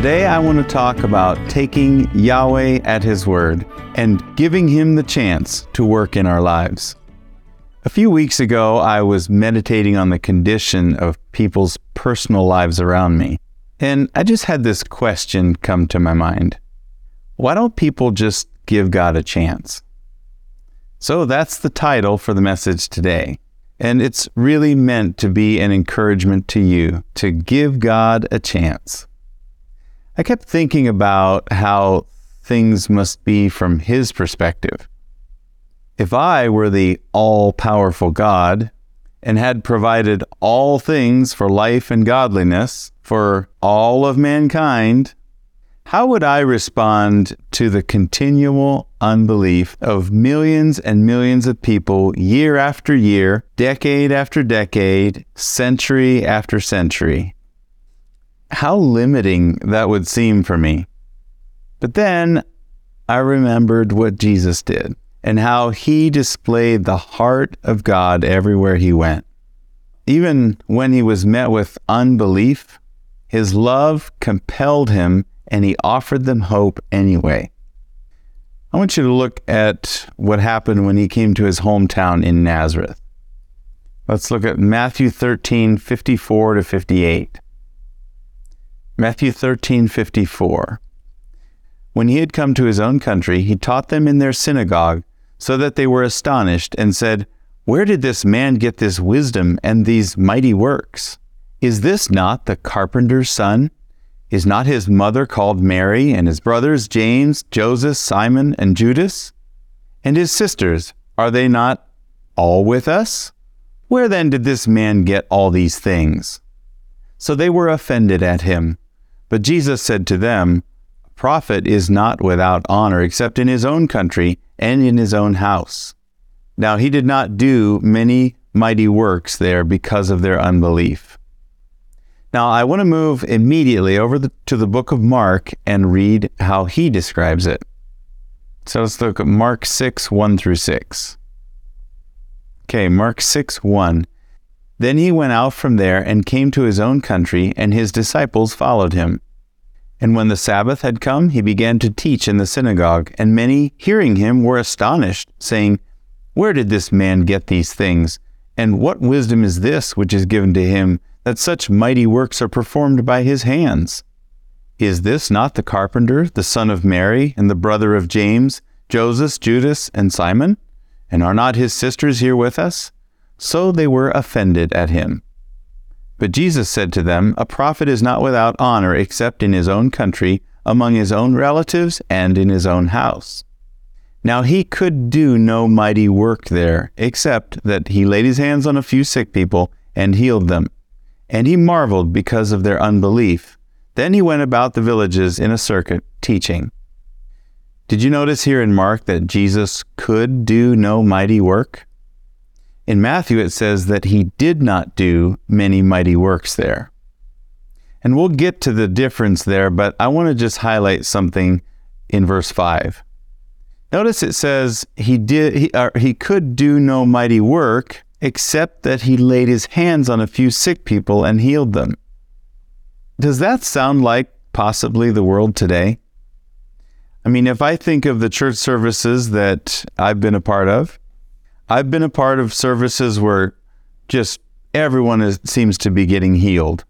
Today, I want to talk about taking Yahweh at His word and giving Him the chance to work in our lives. A few weeks ago, I was meditating on the condition of people's personal lives around me, and I just had this question come to my mind Why don't people just give God a chance? So that's the title for the message today. And it's really meant to be an encouragement to you to give God a chance. I kept thinking about how things must be from his perspective. If I were the all powerful God and had provided all things for life and godliness for all of mankind, how would I respond to the continual unbelief of millions and millions of people year after year, decade after decade, century after century? How limiting that would seem for me. But then I remembered what Jesus did and how he displayed the heart of God everywhere he went. Even when he was met with unbelief, his love compelled him and he offered them hope anyway. I want you to look at what happened when he came to his hometown in Nazareth. Let's look at Matthew 13 54 to 58. Matthew 13:54 When he had come to his own country he taught them in their synagogue so that they were astonished and said Where did this man get this wisdom and these mighty works? Is this not the carpenter's son? Is not his mother called Mary and his brothers James Joseph Simon and Judas? And his sisters are they not all with us? Where then did this man get all these things? So they were offended at him. But Jesus said to them, A prophet is not without honor except in his own country and in his own house. Now he did not do many mighty works there because of their unbelief. Now I want to move immediately over the, to the book of Mark and read how he describes it. So let's look at Mark 6, 1 through 6. Okay, Mark 6, 1. Then he went out from there and came to his own country, and his disciples followed him. And when the Sabbath had come, he began to teach in the synagogue, and many, hearing him, were astonished, saying, Where did this man get these things? And what wisdom is this which is given to him, that such mighty works are performed by his hands? Is this not the carpenter, the son of Mary, and the brother of James, Joseph, Judas, and Simon? And are not his sisters here with us? So they were offended at him. But Jesus said to them, A prophet is not without honor except in his own country, among his own relatives, and in his own house. Now he could do no mighty work there, except that he laid his hands on a few sick people and healed them. And he marveled because of their unbelief. Then he went about the villages in a circuit, teaching. Did you notice here in Mark that Jesus could do no mighty work? In Matthew, it says that he did not do many mighty works there. And we'll get to the difference there, but I want to just highlight something in verse 5. Notice it says he did he, uh, he could do no mighty work except that he laid his hands on a few sick people and healed them. Does that sound like possibly the world today? I mean, if I think of the church services that I've been a part of, I've been a part of services where just everyone is, seems to be getting healed.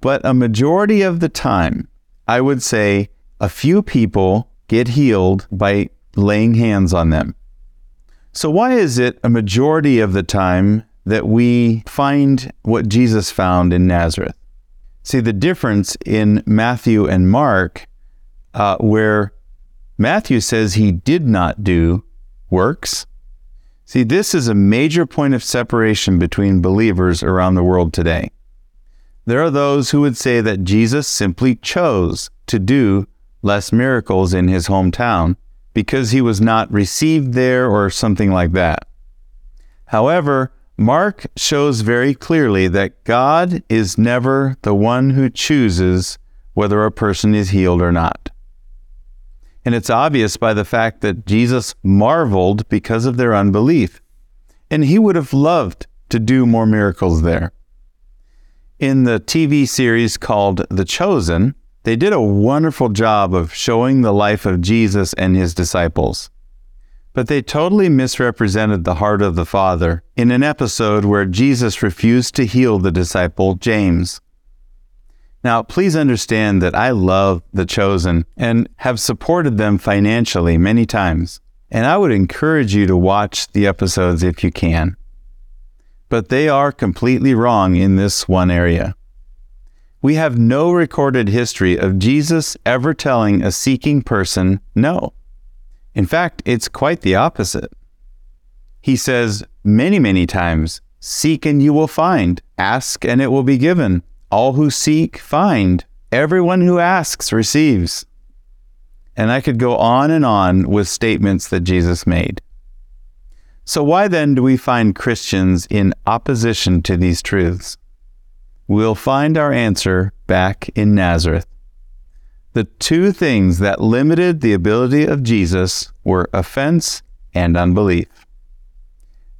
But a majority of the time, I would say a few people get healed by laying hands on them. So, why is it a majority of the time that we find what Jesus found in Nazareth? See, the difference in Matthew and Mark, uh, where Matthew says he did not do works, See, this is a major point of separation between believers around the world today. There are those who would say that Jesus simply chose to do less miracles in his hometown because he was not received there or something like that. However, Mark shows very clearly that God is never the one who chooses whether a person is healed or not. And it's obvious by the fact that Jesus marveled because of their unbelief. And he would have loved to do more miracles there. In the TV series called The Chosen, They did a wonderful job of showing the life of Jesus and his disciples. But they totally misrepresented the heart of the Father in an episode where Jesus refused to heal the disciple James. Now, please understand that I love the chosen and have supported them financially many times, and I would encourage you to watch the episodes if you can. But they are completely wrong in this one area. We have no recorded history of Jesus ever telling a seeking person no. In fact, it's quite the opposite. He says many, many times, Seek and you will find, ask and it will be given. All who seek, find. Everyone who asks, receives. And I could go on and on with statements that Jesus made. So, why then do we find Christians in opposition to these truths? we'll find our answer back in Nazareth. The two things that limited the ability of Jesus were offense and unbelief.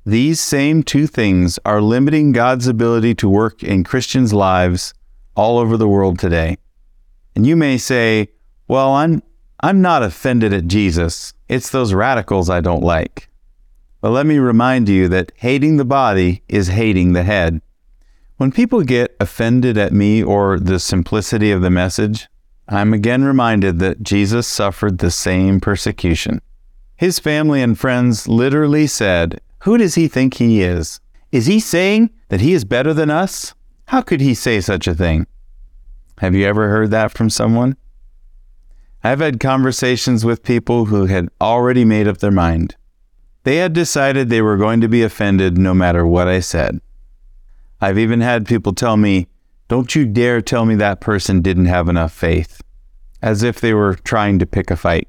These same two things are limiting God's ability to work in Christians' lives all over the world today. And you may say, well, I'm, I'm not offended at Jesus. It's those radicals I don't like. But let me remind you that hating the body is hating the head. When people get offended at me or the simplicity of the message, I'm again reminded that Jesus suffered the same persecution. His family and friends literally said, Who does he think he is? Is he saying that he is better than us? How could he say such a thing? Have you ever heard that from someone? I've had conversations with people who had already made up their mind. They had decided they were going to be offended no matter what I said. I've even had people tell me, Don't you dare tell me that person didn't have enough faith, as if they were trying to pick a fight.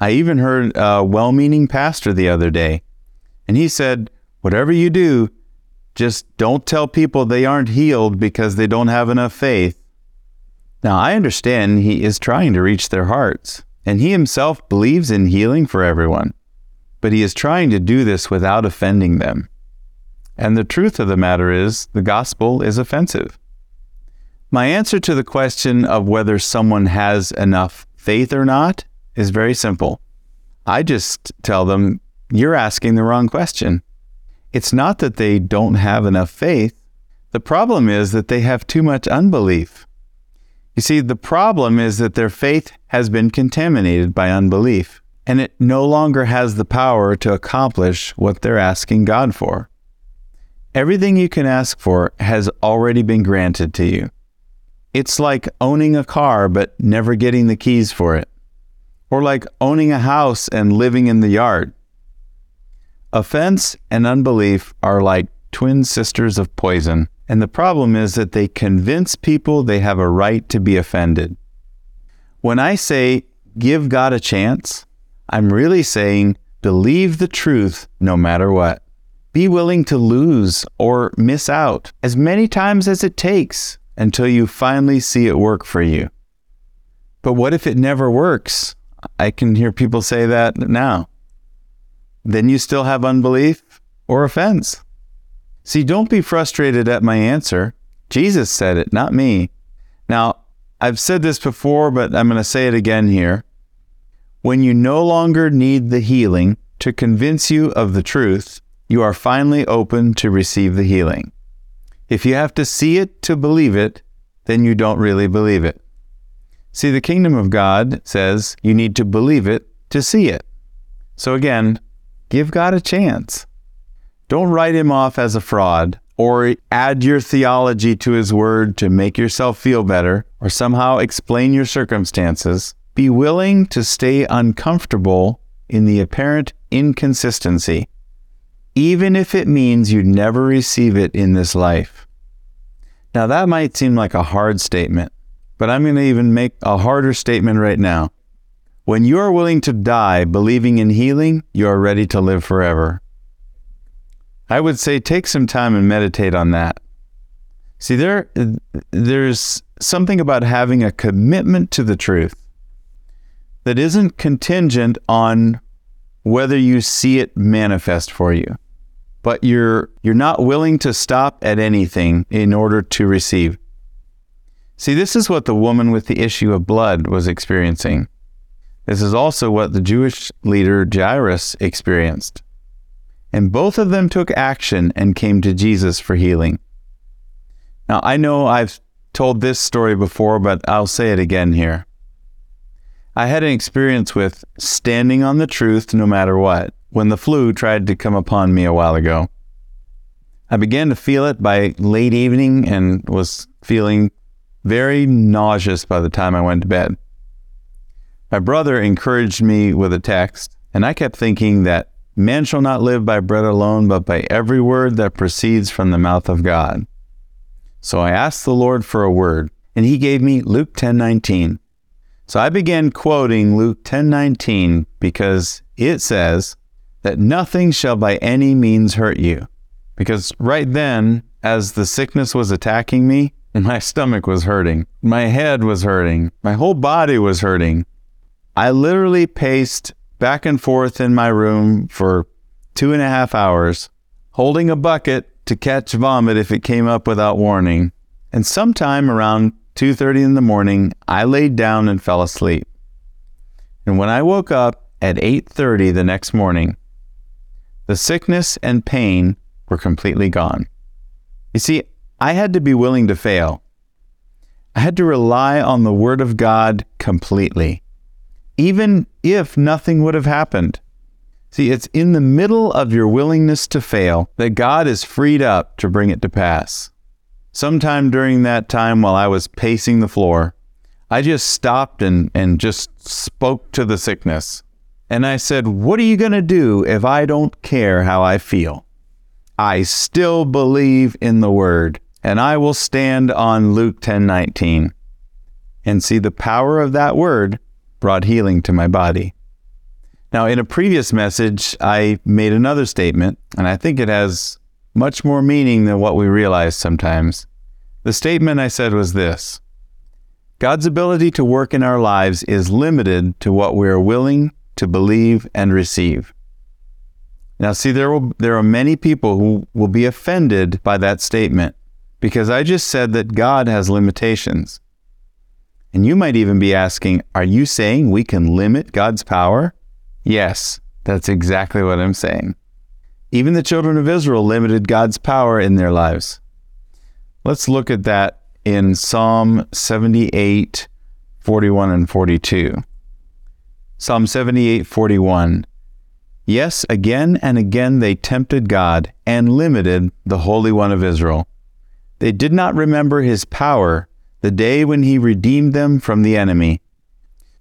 I even heard a well meaning pastor the other day, and he said, Whatever you do, just don't tell people they aren't healed because they don't have enough faith. Now, I understand he is trying to reach their hearts, and he himself believes in healing for everyone, but he is trying to do this without offending them. And the truth of the matter is, the gospel is offensive. My answer to the question of whether someone has enough faith or not is very simple. I just tell them, you're asking the wrong question. It's not that they don't have enough faith. The problem is that they have too much unbelief. You see, the problem is that their faith has been contaminated by unbelief, and it no longer has the power to accomplish what they're asking God for. Everything you can ask for has already been granted to you. It's like owning a car but never getting the keys for it, or like owning a house and living in the yard. Offense and unbelief are like twin sisters of poison, and the problem is that they convince people they have a right to be offended. When I say give God a chance, I'm really saying believe the truth no matter what. Be willing to lose or miss out as many times as it takes until you finally see it work for you. But what if it never works? I can hear people say that now. Then you still have unbelief or offense. See, don't be frustrated at my answer. Jesus said it, not me. Now, I've said this before, but I'm going to say it again here. When you no longer need the healing to convince you of the truth, you are finally open to receive the healing. If you have to see it to believe it, then you don't really believe it. See, the kingdom of God says you need to believe it to see it. So again, give God a chance. Don't write him off as a fraud or add your theology to his word to make yourself feel better or somehow explain your circumstances. Be willing to stay uncomfortable in the apparent inconsistency even if it means you never receive it in this life. Now, that might seem like a hard statement, but I'm going to even make a harder statement right now. When you are willing to die believing in healing, you are ready to live forever. I would say take some time and meditate on that. See, there, there's something about having a commitment to the truth that isn't contingent on whether you see it manifest for you but you're you're not willing to stop at anything in order to receive. See, this is what the woman with the issue of blood was experiencing. This is also what the Jewish leader Jairus experienced. And both of them took action and came to Jesus for healing. Now, I know I've told this story before, but I'll say it again here. I had an experience with standing on the truth no matter what when the flu tried to come upon me a while ago. I began to feel it by late evening and was feeling very nauseous by the time I went to bed. My brother encouraged me with a text, and I kept thinking that man shall not live by bread alone, but by every word that proceeds from the mouth of God. So I asked the Lord for a word, and he gave me Luke 10:19. So I began quoting Luke 10:19 because it says that nothing shall by any means hurt you. Because right then, as the sickness was attacking me, my stomach was hurting, my head was hurting, my whole body was hurting. I literally paced back and forth in my room for two and a half hours, holding a bucket to catch vomit if it came up without warning. And sometime around 2:30 in the morning, I laid down and fell asleep. And when I woke up at 8:30 the next morning, the sickness and pain were completely gone. You see, I had to be willing to fail. I had to rely on the Word of God completely even if nothing would have happened. See, it's in the middle of your willingness to fail that God is freed up to bring it to pass. Sometime during that time while I was pacing the floor, I just stopped and, and just spoke to the sickness. And I said, What are you going to do if I don't care how I feel? I still believe in the word, and I will stand on Luke 10 19 and see the power of that word brought healing to my body. Now, in a previous message, I made another statement, and I think it has much more meaning than what we realize sometimes. The statement I said was this God's ability to work in our lives is limited to what we are willing to believe and receive. Now, see, there, will, there are many people who will be offended by that statement because I just said that God has limitations. And you might even be asking, are you saying we can limit God's power? Yes, that's exactly what I'm saying. Even the children of Israel limited God's power in their lives. Let's look at that in Psalm 78, 41 and 42. Psalm 78, 41. Yes, again and again they tempted God and limited the Holy One of Israel. They did not remember his power the day when he redeemed them from the enemy.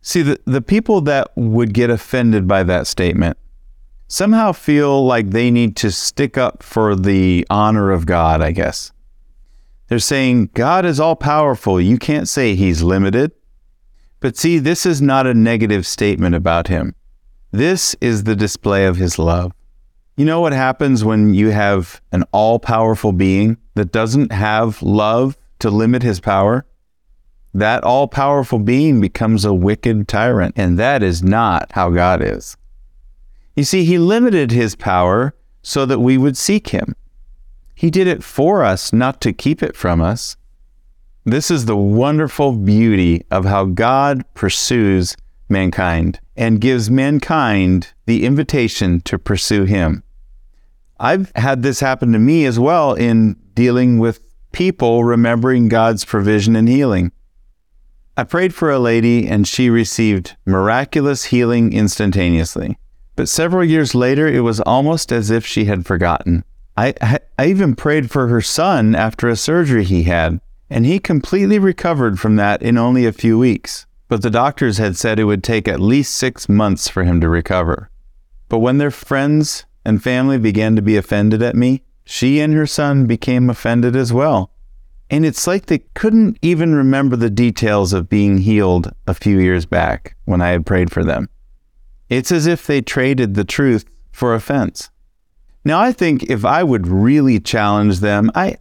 See, the, the people that would get offended by that statement somehow feel like they need to stick up for the honor of God, I guess. They're saying, God is all powerful. You can't say he's limited. But see, this is not a negative statement about him. This is the display of his love. You know what happens when you have an all powerful being that doesn't have love to limit his power? That all powerful being becomes a wicked tyrant. And that is not how God is. You see, He limited His power so that we would seek Him. He did it for us, not to keep it from us. This is the wonderful beauty of how God pursues mankind and gives mankind the invitation to pursue Him. I've had this happen to me as well in dealing with people remembering God's provision and healing. I prayed for a lady and she received miraculous healing instantaneously. But several years later, it was almost as if she had forgotten. I, I even prayed for her son after a surgery he had, and he completely recovered from that in only a few weeks. But the doctors had said it would take at least six months for him to recover. But when their friends and family began to be offended at me, she and her son became offended as well. And it's like they couldn't even remember the details of being healed a few years back when I had prayed for them. It's as if they traded the truth for offense. Now, I think if I would really challenge them, I,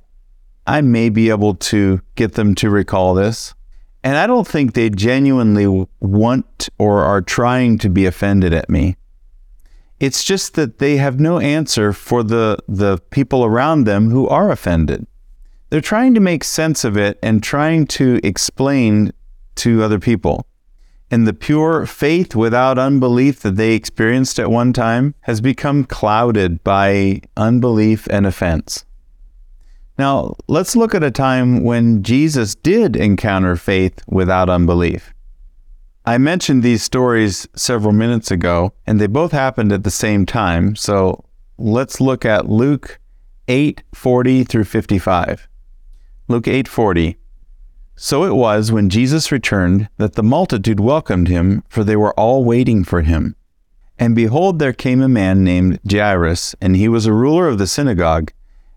I may be able to get them to recall this. And I don't think they genuinely want or are trying to be offended at me. It's just that they have no answer for the, the people around them who are offended. They're trying to make sense of it and trying to explain to other people. And the pure faith without unbelief that they experienced at one time has become clouded by unbelief and offense. Now, let's look at a time when Jesus did encounter faith without unbelief. I mentioned these stories several minutes ago, and they both happened at the same time. So let's look at Luke 8 40 through 55. Luke 8:40 So it was when Jesus returned that the multitude welcomed him, for they were all waiting for him. And behold, there came a man named Jairus, and he was a ruler of the synagogue.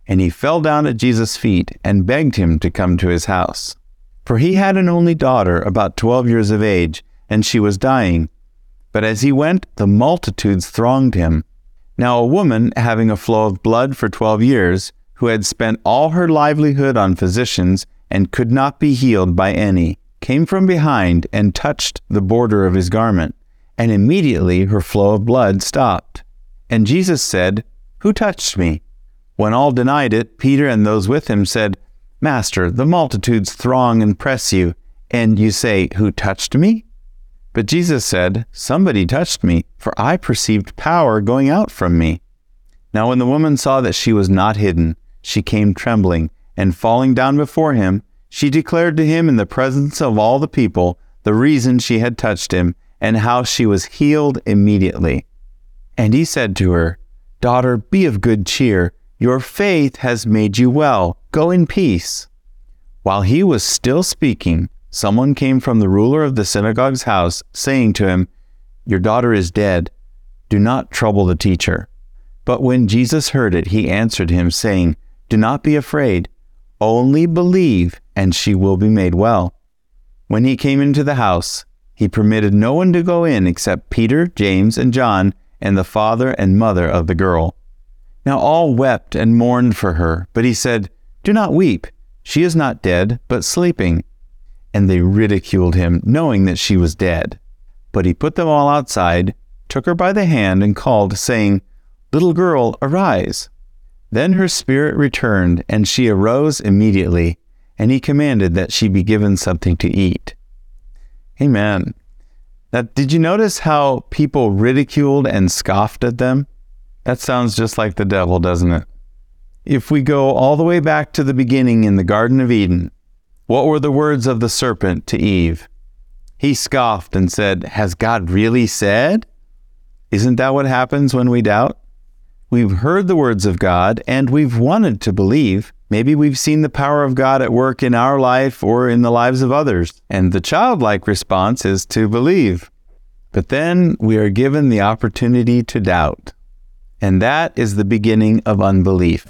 And he fell down at Jesus' feet and begged him to come to his house. For he had an only daughter, about twelve years of age, and she was dying. But as he went, the multitudes thronged him. Now a woman, having a flow of blood for twelve years, who had spent all her livelihood on physicians, and could not be healed by any, came from behind and touched the border of his garment, and immediately her flow of blood stopped. And Jesus said, Who touched me? When all denied it, Peter and those with him said, Master, the multitudes throng and press you, and you say, Who touched me? But Jesus said, Somebody touched me, for I perceived power going out from me. Now when the woman saw that she was not hidden, she came trembling, and falling down before him, she declared to him in the presence of all the people the reason she had touched him, and how she was healed immediately. And he said to her, Daughter, be of good cheer your faith has made you well. Go in peace. While he was still speaking, someone came from the ruler of the synagogue's house, saying to him, Your daughter is dead. Do not trouble the teacher. But when Jesus heard it, he answered him, saying, Do not be afraid. Only believe, and she will be made well. When he came into the house, he permitted no one to go in except Peter, James, and John, and the father and mother of the girl. Now all wept and mourned for her, but he said, Do not weep. She is not dead, but sleeping. And they ridiculed him, knowing that she was dead. But he put them all outside, took her by the hand, and called, saying, Little girl, arise. Then her spirit returned, and she arose immediately, and he commanded that she be given something to eat. Amen. Now, did you notice how people ridiculed and scoffed at them? That sounds just like the devil, doesn't it? If we go all the way back to the beginning in the Garden of Eden, what were the words of the serpent to Eve? He scoffed and said, Has God really said? Isn't that what happens when we doubt? We've heard the words of God and we've wanted to believe. Maybe we've seen the power of God at work in our life or in the lives of others. And the childlike response is to believe. But then we are given the opportunity to doubt and that is the beginning of unbelief.